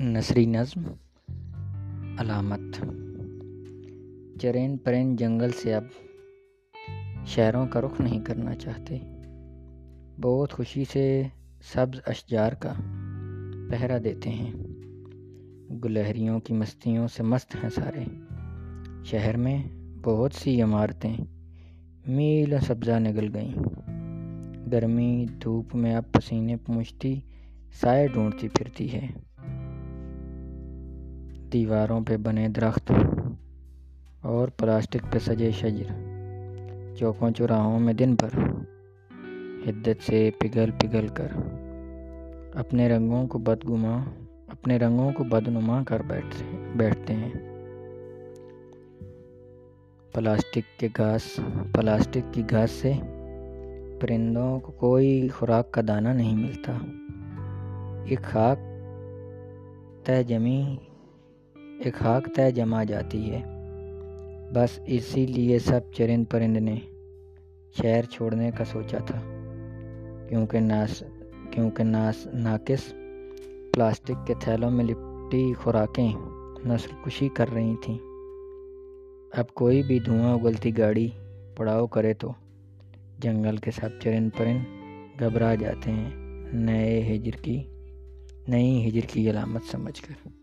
نثری نظم علامت چرین پرین جنگل سے اب شہروں کا رخ نہیں کرنا چاہتے بہت خوشی سے سبز اشجار کا پہرا دیتے ہیں گلہریوں کی مستیوں سے مست ہیں سارے شہر میں بہت سی عمارتیں میل سبزہ نگل گئیں گرمی دھوپ میں اب پسینے پونچھتی سائے ڈھونڈتی پھرتی ہے دیواروں پہ بنے درخت اور پلاسٹک پہ سجے شجر۔ چوکوں چوراہوں میں دن بھر حدت سے پگھل پگھل کر اپنے رنگوں کو بدگما اپنے رنگوں کو بدنما کر بیٹھتے بیٹھتے ہیں۔ پلاسٹک کے گھاس، پلاسٹک کی گھاس سے پرندوں کو کوئی خوراک کا دانہ نہیں ملتا۔ ایک خاک طے جمی ایک خاک طے جما جاتی ہے۔ بس اسی لیے سب چرند پرند نے شہر چھوڑنے کا سوچا تھا۔ کیونکہ ناس کیونکہ ناس، ناقص پلاسٹک کے تھیلوں میں لپٹی خوراکیں نسل کشی کر رہی تھیں۔ اب کوئی بھی دھواں اگلتی گاڑی پڑاؤ کرے تو جنگل کے سب چرند پرند گھبرا جاتے ہیں۔ نئے ہجر کی، نئی ہجر کی علامت سمجھ کر۔